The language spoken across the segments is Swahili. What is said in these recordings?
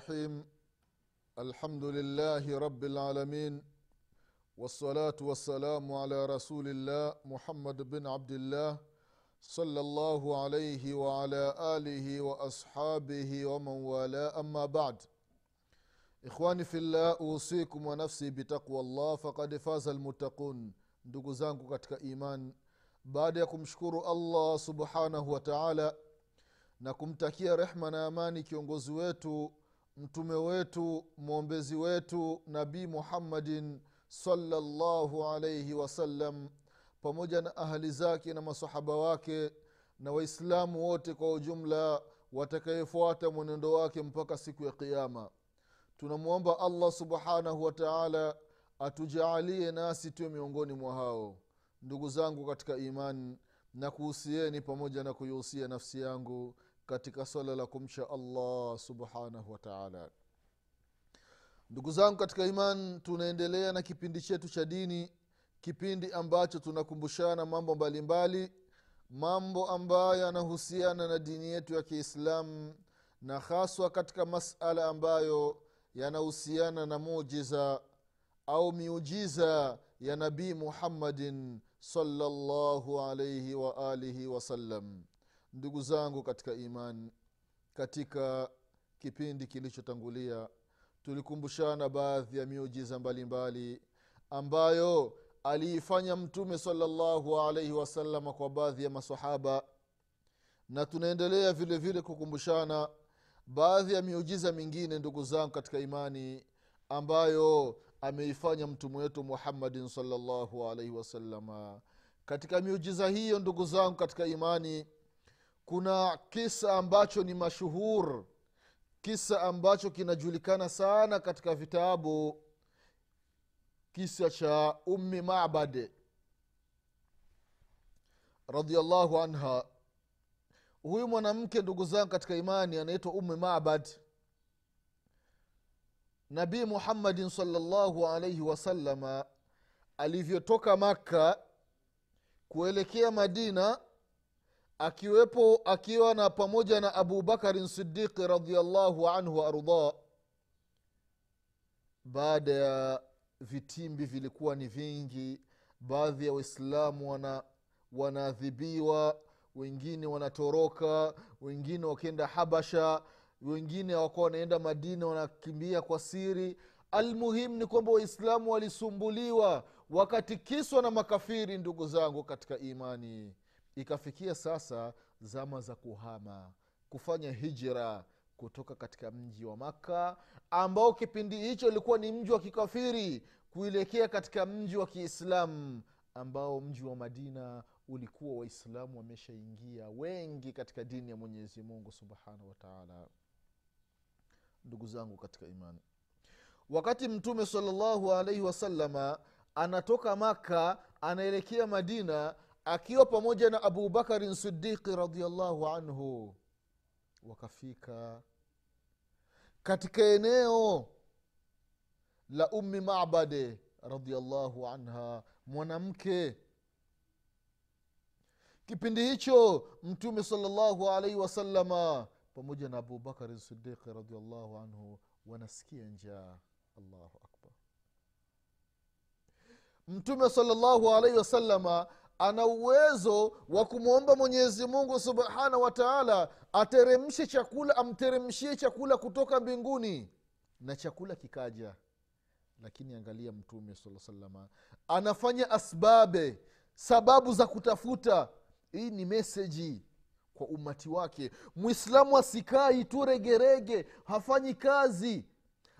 الرحيم الحمد لله رب العالمين والصلاة والسلام على رسول الله محمد بن عبد الله صلى الله عليه وعلى آله وأصحابه ومن والاه أما بعد إخواني في الله أوصيكم ونفسي بتقوى الله فقد فاز المتقون ndugu zangu katika iman baada ya kumshukuru allah subhanahu wa taala na kumtakia rehma na amani kiongozi wetu mtume wetu mwombezi wetu nabii muhammadin salllahu alaihi wasallam pamoja na ahali zake na masahaba wake na waislamu wote kwa ujumla watakayefuata mwenendo wake mpaka siku ya qiama tunamwomba allah subhanahu wataala atujaalie nasi tuwe miongoni mwa hao. Ndugu zangu katika imani na kuhusieni pamoja na kuihusia nafsi yangu katika swala la kumcha allah subhanahu wataala ndugu zangu katika iman tunaendelea na kipindi chetu cha dini kipindi ambacho tunakumbushana mambo mbalimbali mambo ambayo yanahusiana na dini yetu ya kiislamu na haswa katika masala ambayo yanahusiana na mujiza au miujiza ya nabii muhammadin salllahu alaihi waalihi wasallam ndugu zangu katika imani katika kipindi kilichotangulia tulikumbushana baadhi ya miujiza mbalimbali ambayo aliifanya mtume salllahu alaihi wasalama kwa baadhi ya masahaba na tunaendelea vile vile kukumbushana baadhi ya miujiza mingine ndugu zangu katika imani ambayo ameifanya mtume wetu muhammadin salllahu alaihi wasalama katika miujiza hiyo ndugu zangu katika imani kuna kisa ambacho ni mashuhur kisa ambacho kinajulikana sana katika vitabu kisa cha ummi mabad radiallahu anha. Huyu mwanamke ndugu zangu katika imani anaitwa ummi mabad. Nabii muhammadin salllahu alaihi wasalama alivyotoka makka kuelekea madina akiwepo akiwa na pamoja na abubakarin sidiqi radiallahu anhu waardah baada ya vitimbi vilikuwa ni vingi baadhi ya waislamu wana wanaadhibiwa wengine wanatoroka wengine wakienda habasha wengine wakuwa wanaenda madina wanakimbia kwa siri. Almuhimu ni kwamba waislamu walisumbuliwa wakatikiswa na makafiri ndugu zangu katika imani ikafikia sasa zama za kuhama kufanya hijra kutoka katika mji wa makka ambao kipindi hicho ilikuwa ni mji wa kikafiri kuelekea katika mji wa kiislamu ambao mji wa madina ulikuwa waislamu wameshaingia wengi katika dini ya mwenyezi mungu subhanahu wataala ndugu zangu katika imani wakati mtume salllahu alaihi wasalama anatoka maka anaelekea madina akiwa pamoja na abubakarin sidiqi radiallahu anhu wakafika katika eneo la ummi mabade radiallahu anha mwanamke. Kipindi hicho mtume salllahu alaihi wasalama pamoja na abubakari sidiqi radiallahu anhu wanasikia njaa. Allahu akbar. Mtume salllahu alaihi wasalama ana uwezo wa kumwomba mwenyezi mungu subhanahu wa ateremshe chakula amteremshie chakula kutoka mbinguni. Na chakula kikaja. Lakini angalia mtume saa salama anafanya asbabe sababu za kutafuta. Hii ni meseji kwa umati wake. Mwislamu asikai tu regerege hafanyi kazi.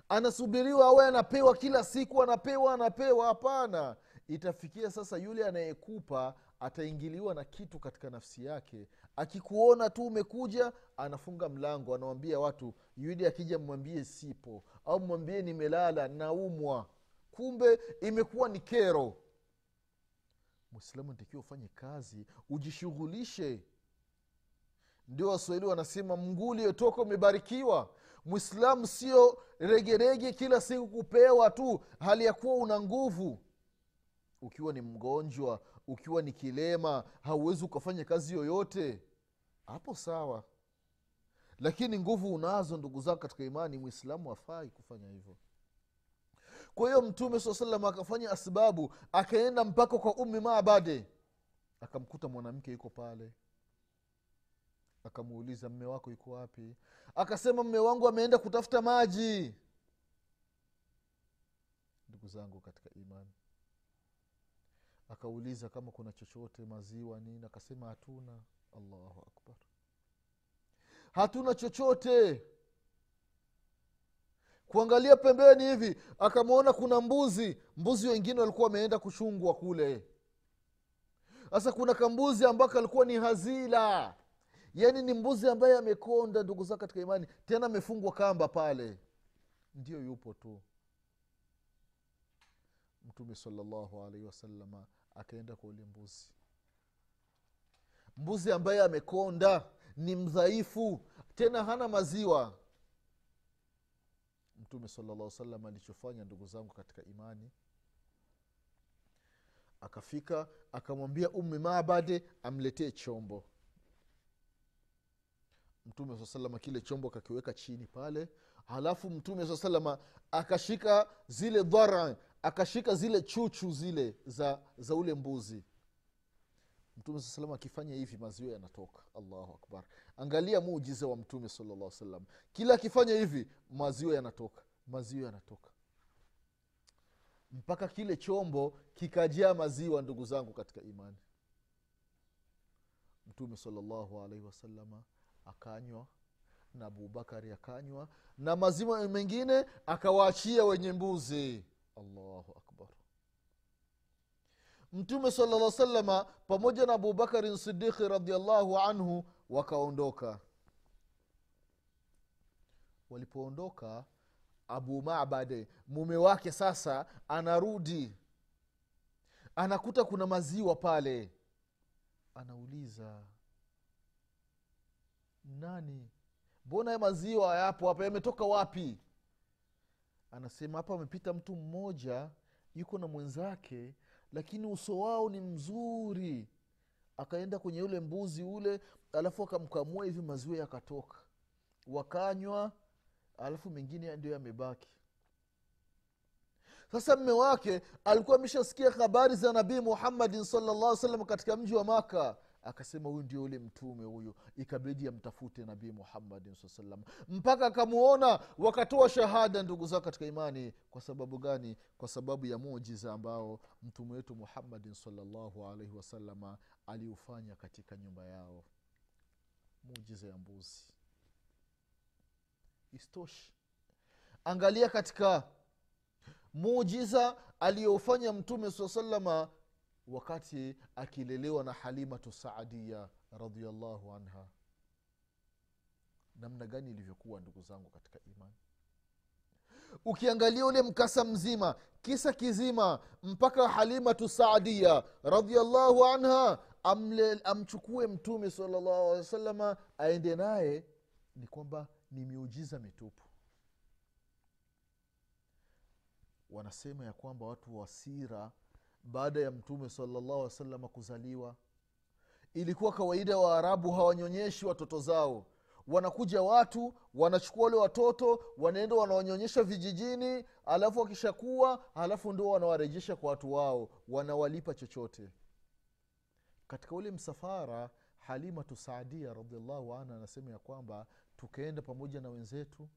Anasubiriwa awe anapewa kila siku anapewa anapewa. Hapana itafikia sasa yule anayekupa ataingiliwa na kitu katika nafsi yake. Akikuona tu umekuja anafunga mlango anawambia watu yudi akija mwambie sipo au mwambie nimelala naumwa. Kumbe imekuwa ni kero. Mwislamu ntakiwa ufanye kazi ujishughulishe. Ndio waswahili wanasema mguu uliotoka umebarikiwa. Mwislamu sio regerege kila siku kupewa tu hali ya kuwa una nguvu ukiwa ni mgonjwa ukiwa ni kilema hauwezi ukafanya kazi yoyote hapo sawa. Lakini nguvu unazo ndugu zako katika imani mwislamu afai kufanya hivyo. Kwa hiyo mtume saa salam akafanya asbabu akaenda mpaka kwa ummi mabade akamkuta mwanamke yuko pale. Akamuuliza mme wako yuko wapi? Akasema mme wangu ameenda kutafuta maji. Ndugu zangu katika imani akauliza kama kuna chochote maziwa nini akasema hatuna. Allahu akbar. Hatuna chochote. Kuangalia pembeni hivi akamwona kuna mbuzi. Mbuzi wengine walikuwa wameenda kuchungwa kule. Sasa kuna kambuzi ambako alikuwa ni hazila. Yaani ni mbuzi ambaye amekonda ndugu zao katika imani tena amefungwa kamba pale. Ndio yupo tu. Mtume salallahu alaihi wasalama akaenda kwa ule mbuzi. Mbuzi ambaye amekonda ni mdhaifu tena hana maziwa. Mtume salallah salam alichofanya ndugu zangu katika imani akafika akamwambia ummi mabade amletee chombo. Mtume saa salama kile chombo akakiweka chini pale halafu mtume saa salama akashika zile dhara akashika zile chuchu zile za za ule mbuzi. Mtume saa salam akifanya hivi maziwa yanatoka. Allahu akbar. Angalia muujiza wa mtume salllah salam kila akifanya hivi maziwa yanatoka. Maziwa yanatoka. Mpaka kile chombo kikajaa maziwa ndugu zangu katika imani. Mtume salallahu alaihi wasalama akanywa na abubakari akanywa na maziwa mengine akawaachia wenye mbuzi allahu akbar. Mtume sala llah salama pamoja na abubakarin sidiki radiallahu anhu wakaondoka. Walipoondoka abu mabade mume wake sasa anarudi. Anakuta kuna maziwa pale. Anauliza nani? Mbona maziwa yapo hapa? Yametoka wapi anasema hapa amepita mtu mmoja yuko na mwenzake lakini uso wao ni mzuri. Akaenda kwenye ule mbuzi ule alafu akamkamua hivi maziwa yakatoka. Wakanywa alafu mengine ndio yamebaki. Sasa mme wake alikuwa ameshasikia habari za nabii muhammadin salllah salam katika mji wa maka akasema huyu ndio ule mtume huyu ikabidi amtafute nabii muhammadin saa salam mpaka akamuona wakatoa shahada ndugu zao katika imani. Kwa sababu gani? Kwa sababu ya mujiza ambao mtume wetu muhammadin salllahu alaihi wasalama aliufanya katika nyumba yao. Mujiza ya mbuzi. Istoshi angalia katika mujiza aliyofanya mtume saa salama wakati akilelewa na halimatu saadia radiallahu anha. Namna gani ilivyokuwa ndugu zangu katika imani? Ukiangalia ule mkasa mzima kisa kizima mpaka halimatu saadia radiallahu anha amle, amchukue mtume salllahu alehi wa salama aende naye ni kwamba ni miujiza mitupu. Wanasema ya kwamba watu wa sira baada ya mtume salllahu alih kuzaliwa. Ilikuwa kawaida waarabu hawanyonyeshi watoto zao. Wanakuja watu wanachukua wale watoto wanaenda wanawanyonyesha vijijini alafu wakishakuwa alafu ndio wanawarejesha kwa watu wao wanawalipa chochote. Katika ule msafara halimatu saadia radiallahu anha anasema ya kwamba tukaenda pamoja na wenzetu.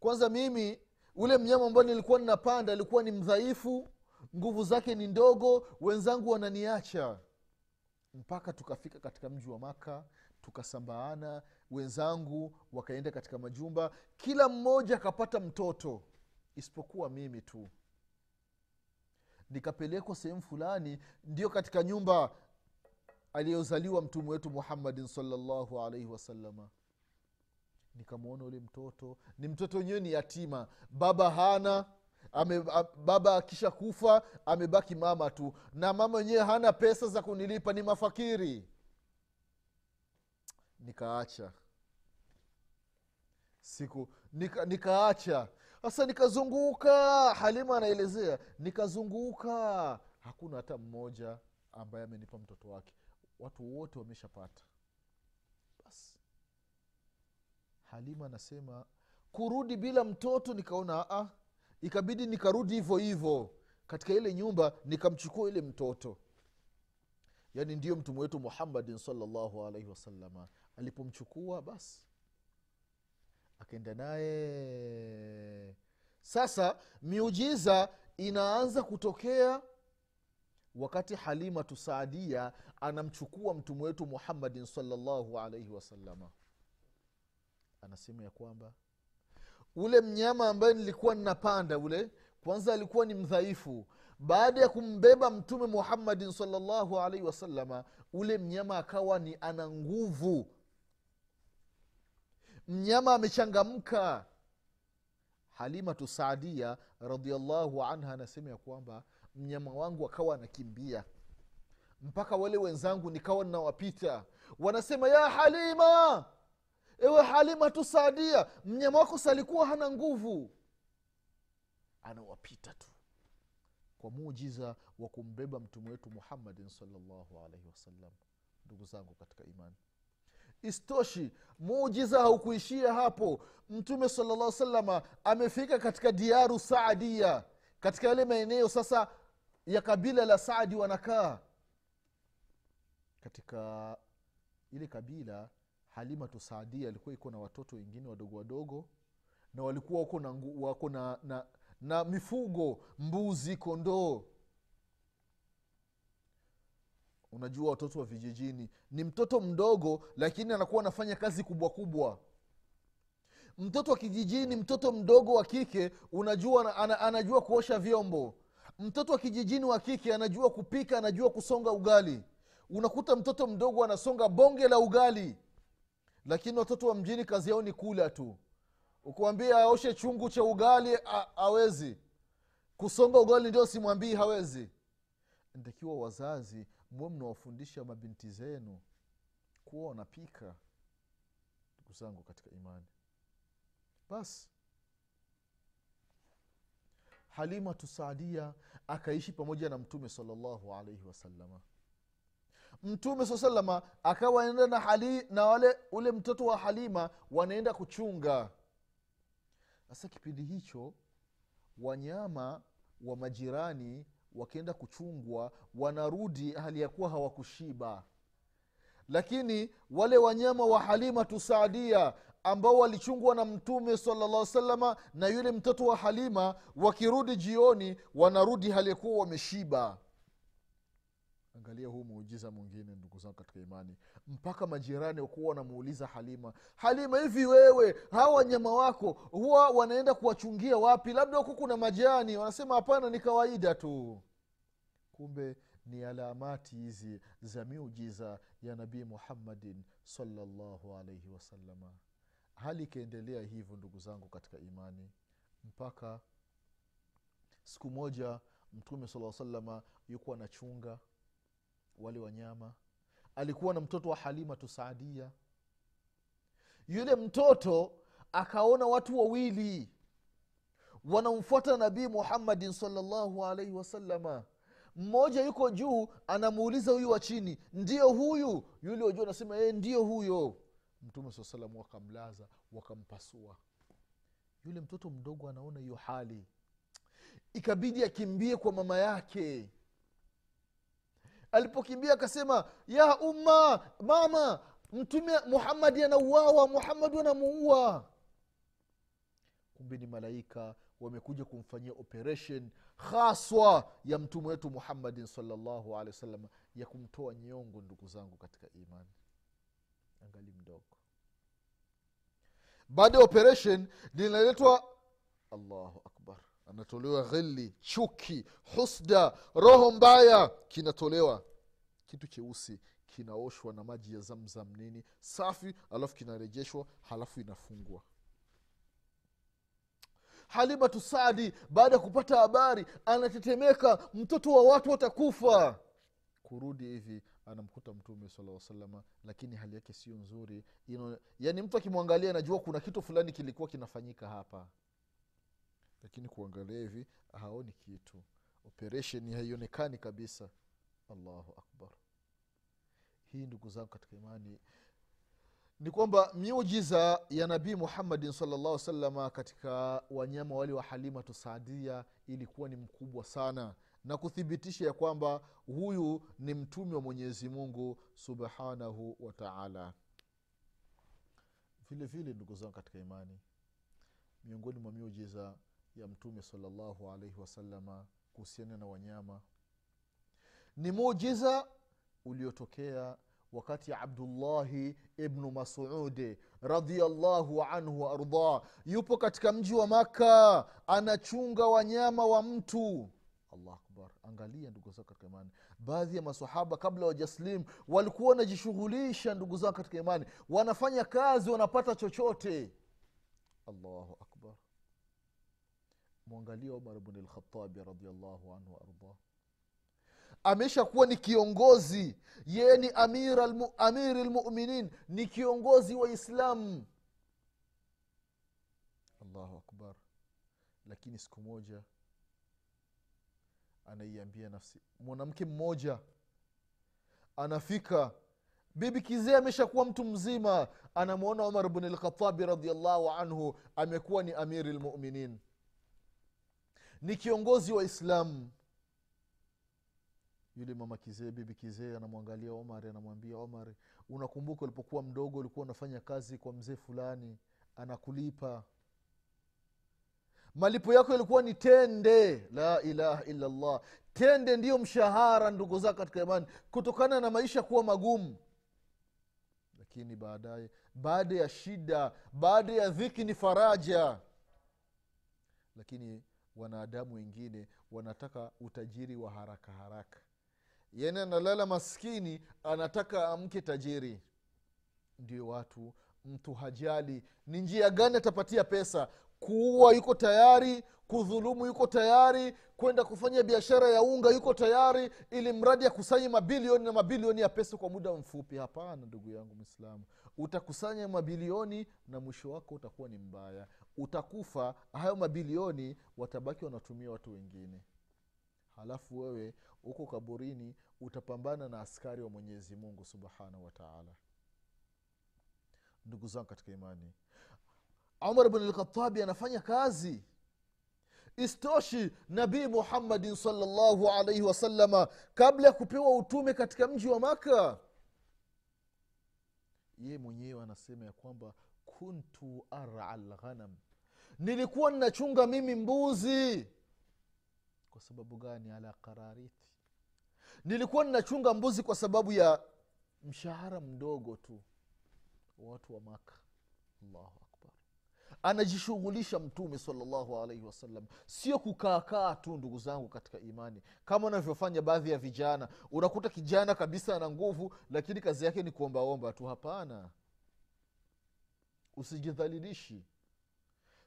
Kwanza mimi ule mnyama ambao nilikuwa ninapanda alikuwa ni mdhaifu nguvu zake ni ndogo wenzangu wananiacha. Mpaka tukafika katika mji wa maka tukasambaana wenzangu wakaenda katika majumba kila mmoja akapata mtoto isipokuwa mimi tu. Nikapelekwa sehemu fulani ndio katika nyumba aliyozaliwa mtume wetu muhammadin salllahu alaihi wasalama nikamwona ule mtoto ni mtoto wenyewe ni yatima. Baba hana ame, baba akisha kufa amebaki mama tu. Na mama wenyewe hana pesa za kunilipa ni mafakiri. Nikaacha. Siku nika, nikaacha. Sasa nikazunguka halima anaelezea nikazunguka. Hakuna hata mmoja ambaye amenipa mtoto wake. Watu wote wameshapata. Basi halima anasema kurudi bila mtoto nikaona aa ikabidi nikarudi hivyo hivyo katika ile nyumba nikamchukua ile mtoto. Yaani ndiyo mtume wetu muhammadin salllahu alaihi wasalama alipomchukua basi akaenda naye. Sasa miujiza inaanza kutokea wakati halimatu saadia anamchukua mtume wetu muhammadin salllahu alaihi wasalama anasema ya kwamba ule mnyama ambaye nilikuwa ninapanda ule kwanza alikuwa ni mdhaifu. Baada ya kumbeba mtume muhammadin salllahu alaihi wasalama ule mnyama akawa ni ana nguvu. Mnyama amechangamka. Halimatu saadia radiallahu anha anasema ya kwamba mnyama wangu akawa anakimbia. Mpaka wale wenzangu nikawa ninawapita. Wanasema ya halima ewe halima tusaadia mnyama wako salikuwa hana nguvu. Anawapita tu kwa muujiza wa kumbeba mtume wetu muhammadin salllahu alaihi wasallam ndugu zangu katika imani istoshi muujiza haukuishia hapo. Mtume salllah salama amefika katika diaru saadia katika yale maeneo sasa ya kabila la saadi wanakaa katika ile kabila halimatu saadia alikuwa iko na watoto wengine wadogo wadogo na walikuwa wako na, na, na, na mifugo mbuzi kondoo. Unajua watoto wa vijijini ni mtoto mdogo lakini anakuwa anafanya kazi kubwa kubwa. Mtoto wa kijijini mtoto mdogo wa kike unajua ana, anajua kuosha vyombo. Mtoto wa kijijini wa kike anajua kupika anajua kusonga ugali. Unakuta mtoto mdogo anasonga bonge la ugali lakini watoto wa mjini kazi yao ni kula tu. Ukuambia aoshe chungu cha ugali awezi kusonga ugali ndio simwambii hawezi. Ntakiwa wazazi muwe mnawafundisha mabinti zenu kuwa wanapika ndugu zangu katika imani. Basi. Halimatu saadia akaishi pamoja na mtume salallahu alaihi wasalama mtume saa salama akawa anaenda na, hali, na wale ule mtoto wa halima wanaenda kuchunga. Sasa kipindi hicho wanyama wa majirani wakienda kuchungwa wanarudi hali ya kuwa hawakushiba. Lakini wale wanyama wa halima tusaadia ambao walichungwa na mtume salllah salama na yule mtoto wa halima wakirudi jioni wanarudi hali ya kuwa wameshiba angalia huu muujiza mwingine ndugu zangu katika imani. Mpaka majirani wakuwa wanamuuliza halima halima hivi wewe hawa wanyama wako huwa wanaenda kuwachungia wapi? Labda huku kuna majani. Wanasema hapana ni kawaida tu. Kumbe ni alamati hizi za miujiza ya nabii muhammadin salllahu alaihi wasalama hali ikaendelea hivyo ndugu zangu katika imani. Mpaka siku moja mtume sala salama yukuwa anachunga wale wanyama. Alikuwa na mtoto wa halimatu saadia. Yule mtoto akaona watu wawili wanamfuata nabii muhammadin salllahu alaihi wasalama mmoja yuko juu anamuuliza huyu wa chini ndio huyu? Yule wajuu anasema e ndio huyo. Mtume saa salam wakamlaza wakampasua. Yule mtoto mdogo anaona hiyo hali. Ikabidi akimbie kwa mama yake alipokimbia akasema ya umma mama mtume muhammadi anauawa muhammadi anamuua. Kumbe ni malaika wamekuja kumfanyia operation haswa ya mtume wetu muhammadin salllahu alehi wasallam ya kumtoa nyongo ndugu zangu katika imani. Angali mdogo. Baada ya operation linaletwa allahu akbar anatolewa ghili chuki husda roho mbaya kinatolewa. Kitu cheusi kinaoshwa na maji ya zamzam nini? Safi alafu kinarejeshwa halafu inafungwa. Halimatu sadi baada ya kupata habari anatetemeka mtoto wa watu watakufa. Kurudi hivi anamkuta mtume salaa salama lakini hali yake sio nzuri. Yaani mtu akimwangalia anajua kuna kitu fulani kilikuwa kinafanyika hapa lakini kuangalia hivi haoni kitu. Operesheni haionekani kabisa. Allahu akbar. Hii ndugu zangu katika imani ni kwamba miujiza ya nabii muhammadin salllah salama katika wanyama wale wa halimatu saadia ilikuwa ni mkubwa sana. Na kuthibitisha ya kwamba huyu ni mtume wa mwenyezi mungu subhanahu wa taala. Vile vile ndugu zangu katika imani miongoni mwa miujiza ya mtume salllahu alaihi wasalama kuhusiana na wanyama. Ni mujiza uliotokea wakati abdullahi ibnu masudi radiallahu anhu waardah yupo katika mji wa makka anachunga wanyama wa mtu. Allah akbar. Angalia ndugu zao katika imani. Baadhi ya masahaba kabla wajaslim walikuwa wanajishughulisha ndugu zao katika imani. Wanafanya kazi wanapata chochote. Allahu akbar mwangalia umar bni lkhatabi radiallahu anhu waardah amesha kuwa ni kiongozi yeye ni amiri lmuminin ni kiongozi wa islamu allahu akbar. Lakini siku moja anaiambia nafsi mwanamke mmoja anafika bibi kizee ameshakuwa mtu mzima anamwona umar bni lkhatabi radiallahu anhu amekuwa ni amiri lmuminin ni kiongozi wa islamu yule mama kizee bibi kizee anamwangalia omar anamwambia omar unakumbuka ulipokuwa mdogo ulikuwa unafanya kazi kwa mzee fulani anakulipa. Malipo yako yalikuwa ni tende. La ilaha illallah. Tende ndiyo mshahara ndugu zako katika imani kutokana na maisha kuwa magumu. Lakini baadaye baada ya shida baada ya dhiki ni faraja. Lakini wanadamu wengine wanataka utajiri wa haraka haraka. Yani analala maskini anataka amke tajiri. Ndio watu mtu hajali ni njia gani atapatia pesa? Kuua yuko tayari kudhulumu yuko tayari kwenda kufanya biashara ya unga yuko tayari ili mradi akusanye mabilioni na mabilioni ya pesa kwa muda mfupi. Hapana ndugu yangu mwislamu utakusanya mabilioni na mwisho wako utakuwa ni mbaya utakufa hayo mabilioni watabaki wanatumia watu wengine. Halafu wewe huko kaburini utapambana na askari wa mwenyezi mungu subhanahu wataala ndugu zangu katika imani umar bn lkhatabi anafanya kazi. Istoshi nabii muhammadin salllahu alaihi wasalama kabla ya kupewa utume katika mji wa maka ye mwenyewe anasema ya kwamba kuntu ara lghanam nilikuwa ninachunga mimi mbuzi. Kwa sababu gani? Ala karariti nilikuwa ninachunga mbuzi kwa sababu ya mshahara mdogo tu watu wa maka allahu akbar. Anajishughulisha mtume salllahu alaihi wasallam sio kukaakaa tu ndugu zangu katika imani. Kama unavyofanya baadhi ya vijana. Unakuta kijana kabisa ana nguvu lakini kazi yake ni kuombaomba tu. Hapana. Usijidhalilishi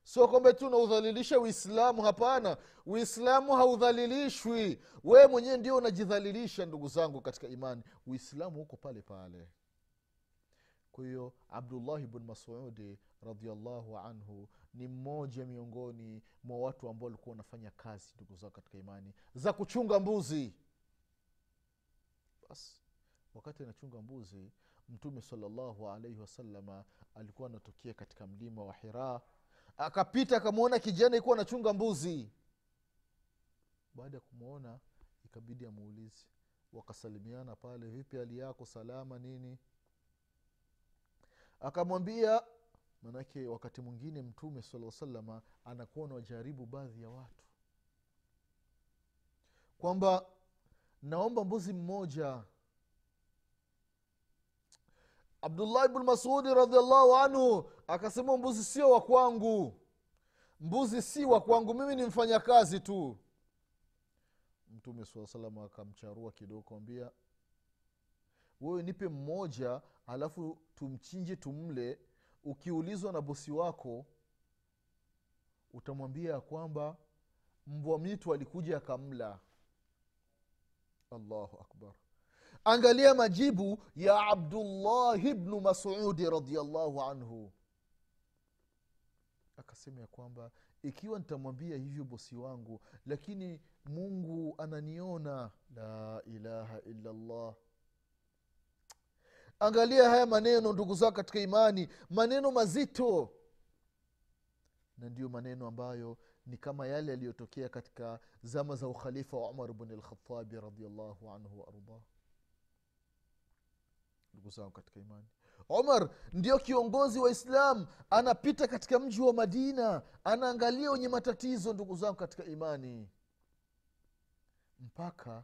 sio kwamba tu unaudhalilisha uislamu hapana. Uislamu haudhalilishwi. Wewe mwenyewe ndio unajidhalilisha ndugu zangu katika imani. Uislamu huko pale pale. Kwa hiyo abdullahi bn masudi radiallahu anhu ni mmoja miongoni mwa watu ambao walikuwa wanafanya kazi ndugu zao katika imani. Za kuchunga mbuzi. Basi wakati anachunga mbuzi mtume salllahu alaihi wasalama alikuwa anatokea katika mlima wa hira akapita akamwona kijana ikuwa anachunga mbuzi. Baada ya kumwona ikabidi amuulizi wakasalimiana pale? Vipi hali yako? Salama nini? Akamwambia manake wakati mwingine mtume sala salama anakuwa nawajaribu baadhi ya watu. Kwamba naomba mbuzi mmoja. Abdullahi bnu masudi radiallahu anhu akasema mbuzi sio wa kwangu. Mbuzi si wa kwangu mimi ni mfanyakazi tu. Mtume saa salam akamcharua kidogo kamwambia wewe nipe mmoja alafu tumchinje tumle. Ukiulizwa na bosi wako utamwambia ya kwamba mbwa mitu alikuja akamla. Allahu akbar. Angalia majibu ya abdullahi bnu masudi radiallahu anhu akasema ya kwamba ikiwa nitamwambia hivyo bosi wangu lakini mungu ananiona. La ilaha illallah. Angalia haya maneno ndugu zao katika imani. Maneno mazito. Na ndiyo maneno ambayo ni kama yale yaliyotokea katika zama za ukhalifa wa umar bni lkhatabi radiallahu anhu waardah ndugu zangu katika imani umar ndio kiongozi wa islam anapita katika mji wa madina anaangalia wenye matatizo ndugu zangu katika imani. Mpaka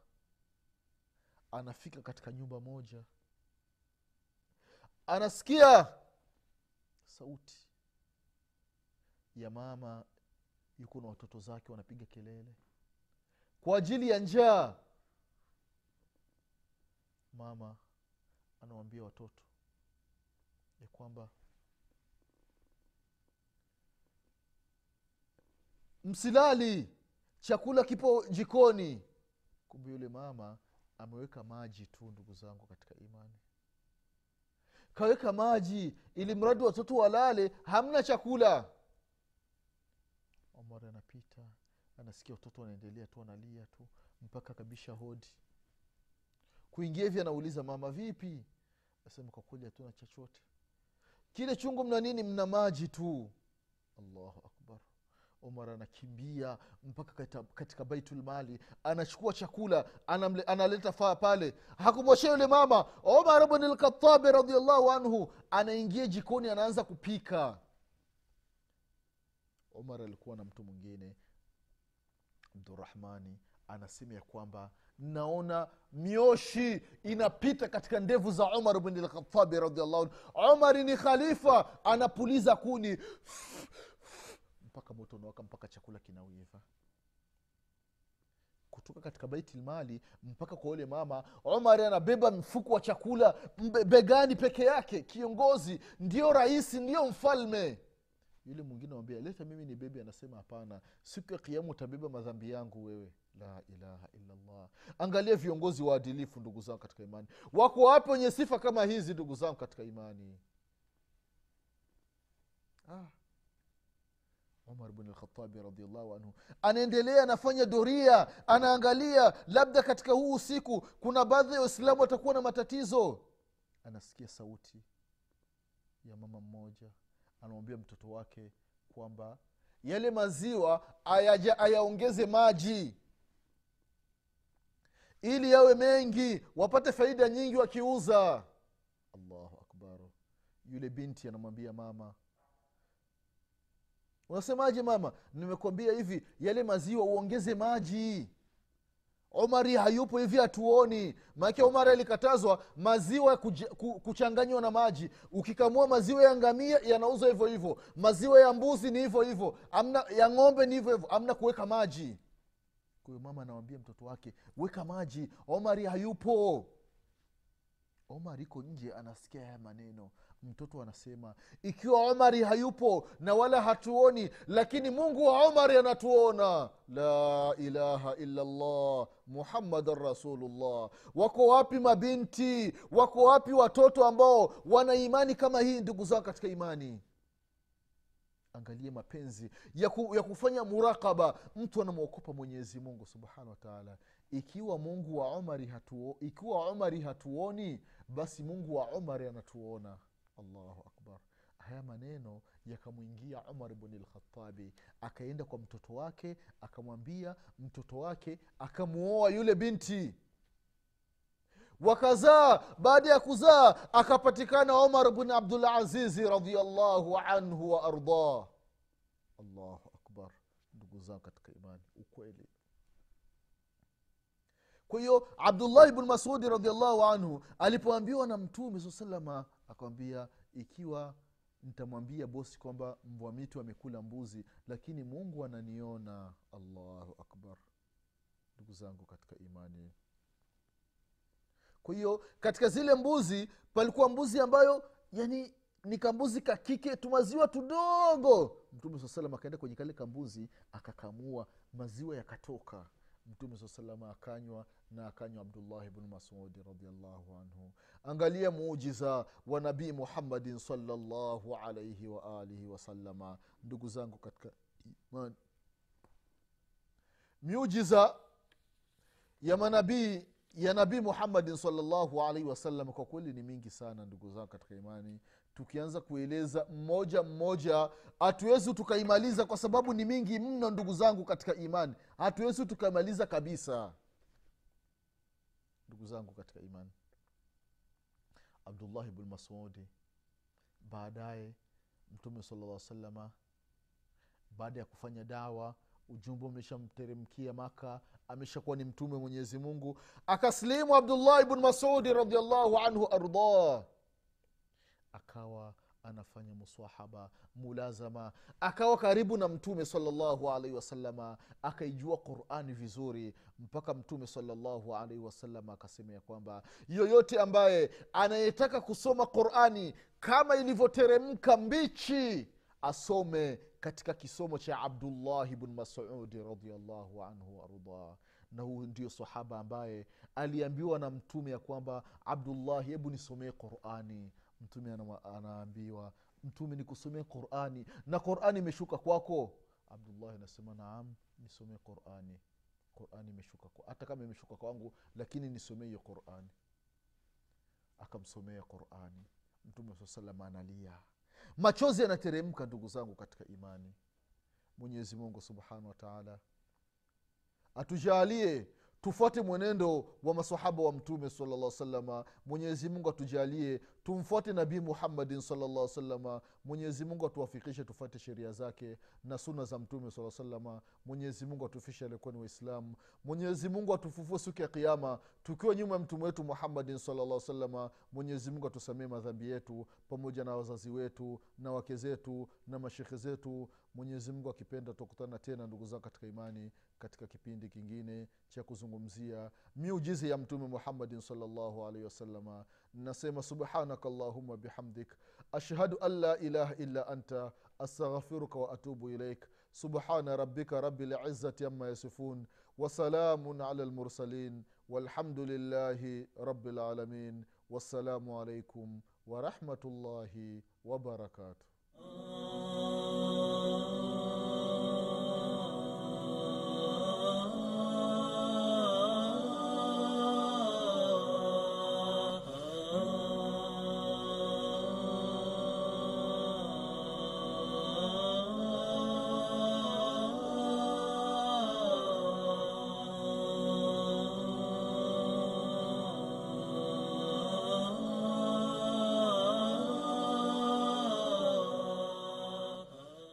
anafika katika nyumba moja. Anasikia sauti ya mama yuko na watoto zake wanapiga kelele. Kwa ajili ya njaa mama anawambia watoto ya kwamba msilali chakula kipo jikoni. Kumbe yule mama ameweka maji tu ndugu zangu katika imani. Kaweka maji ili mradi watoto walale hamna chakula. Omar anapita anasikia watoto wanaendelea tu wanalia tu mpaka kabisha hodi. Kuingia hivi anauliza mama vipi? Asema kwa kweli hatuna chochote kile chungu mna nini? Mna maji tu. Allahu akbar. Omar anakimbia mpaka katika, baitulmali anachukua chakula anamle, analeta faa pale. Hakumwachia yule mama. Omar bnlkhatabi radiallahu anhu anaingia jikoni anaanza kupika. Omar alikuwa na mtu mwingine abdurahmani anasema ya kwamba naona mioshi inapita katika ndevu za umar bni lkhatabi radiallahu umari ni khalifa anapuliza kuni. Mpaka moto unawaka mpaka chakula kinawiva. Kutoka katika baitilmali mpaka kwa yule mama omari anabeba mfuko wa chakula begani peke yake kiongozi ndio rahisi ndio mfalme yule mwingine awambia leta mimi ni bebi anasema hapana. Siku ya kiamu utabeba madhambi yangu wewe. La ilaha illallah. Angalia viongozi waadilifu ndugu zangu katika imani. Wako wapi wenye sifa kama hizi ndugu zangu katika imani? Ah. umar bn lkhatabi radiallahu anhu. Anaendelea anafanya doria anaangalia labda katika huu usiku kuna baadhi ya waislamu watakuwa na matatizo. Anasikia sauti ya mama mmoja anamwambia mtoto wake kwamba yale maziwa ayaja ayaongeze maji ili yawe mengi wapate faida nyingi wakiuza. Allahu akbar. Yule binti anamwambia mama unasemaje mama? Nimekwambia hivi yale maziwa uongeze maji omari hayupo hivi hatuoni. Maanake omari alikatazwa maziwa kuchanganywa na maji. Ukikamua maziwa ya ngamia yanauzwa hivyo hivyo. Maziwa ya mbuzi ni hivyo hivyo. Amna ya ng'ombe ni hivyo hivyo. Amna kuweka maji. Kwahiyo mama anawambia mtoto wake weka maji. Omari hayupo. Omar iko nje anasikia haya maneno mtoto anasema ikiwa omari hayupo na wala hatuoni lakini mungu wa omari anatuona. La ilaha illallah muhammadan rasulullah. Wako wapi mabinti? Wako wapi watoto ambao wana imani kama hii ndugu zao katika imani? Angalie mapenzi ya, ku, ya kufanya murakaba mtu anamwokopa mwenyezi mungu subhanahu wataala ikiwa mungu wa omari hatuo, ikiwa omari hatuoni basi mungu wa omari anatuona allahu akbar. Haya maneno yakamwingia umar bni lkhatabi akaenda kwa mtoto wake akamwambia mtoto wake akamuoa yule binti. Wakazaa baada ya kuzaa akapatikana umar bni abdulazizi radiallahu anhu wa ardah. Allahu akbar. Ndugu zangu katika imani ukweli. Kwa hiyo abdullahi bnu masudi radiallahu anhu alipoambiwa na mtume saa salama akamwambia ikiwa nitamwambia bosi kwamba mbwa mitu amekula mbuzi lakini mungu ananiona. Allahu akbar. Ndugu zangu katika imani. Kwa hiyo katika zile mbuzi palikuwa mbuzi ambayo yani ni kambuzi kakike tumaziwa tudogo. Mtume saa salam akaenda kwenye kale kambuzi akakamua maziwa yakatoka. Mtume saa salama akanywa na akanywa abdullahi bnu masudi radiallahu anhu. Angalia muujiza wa nabii muhammadin salllahu alaihi waalihi wasalama ndugu zangu katika imani. Miujiza ya manabii ya nabii muhammadin salllahu alaihi wasallam kwa kweli ni mingi sana ndugu zangu katika imani. Tukianza kueleza mmoja mmoja hatuwezi tukaimaliza kwa sababu ni mingi mno ndugu zangu katika imani. Hatuwezi tukaimaliza kabisa ndugu zangu katika imani. Abdullahi bnu masudi baadaye mtume salalla salama baada ya kufanya dawa ujumbe umeshamteremkia maka ameshakuwa ni mtume mwenyezi mungu akaslimu abdullahi bnu masudi radiallahu anhu ardah akawa anafanya musahaba mulazama. Akawa karibu na mtume salllahu alaihi wasalama akaijua qurani vizuri mpaka mtume salllahu alaihi wasalama akasema ya kwamba yoyote ambaye anayetaka kusoma qurani kama ilivyoteremka mbichi asome katika kisomo cha abdullahi bnu masudi radiallahu anhu waardah na huyu ndio sahaba ambaye aliambiwa na mtume ya kwamba abdullahi hebu nisomee qurani mtume anaambiwa mtume nikusomee qurani. Na qurani imeshuka kwako? Abdullahi anasema naam nisomee qurani. Qurani imeshuka hata kama imeshuka kwangu lakini nisomee hiyo qurani. Akamsomea qurani. Mtume saa salam analia. Machozi yanateremka ndugu zangu katika imani. Mwenyezi mungu subhanahu wataala atujalie tufuate mwenendo wa masahaba wa mtume salllah salama mwenyezi mungu atujalie tumfuate nabii muhammadin salllah salama mwenyezimungu atuwafikishe tufuate sheria zake na suna za mtume saa salama mwenyezimungu atufishe alikuwa ni waislamu. Mwenyezimungu atufufue siku ya kiama tukiwa nyuma ya mtume wetu muhammadin salllah salama mwenyezimungu atusamee madhambi yetu pamoja na wazazi wetu na wake zetu na mashekhe zetu. Mwenyezimungu akipenda tutakutana tena ndugu zao katika imani katika kipindi kingine cha kuzungumzia miujizi ya mtume muhammadin salllahu alaihi wasalama nasema سبحانك اللهم بحمدك. أشهد أن لا إله إلا أنت. أستغفرك وأتوب إليك. سبحان ربك رب العزة يما يصفون. وسلام على المرسلين. والحمد لله رب العالمين. والسلام عليكم ورحمة الله وبركاته.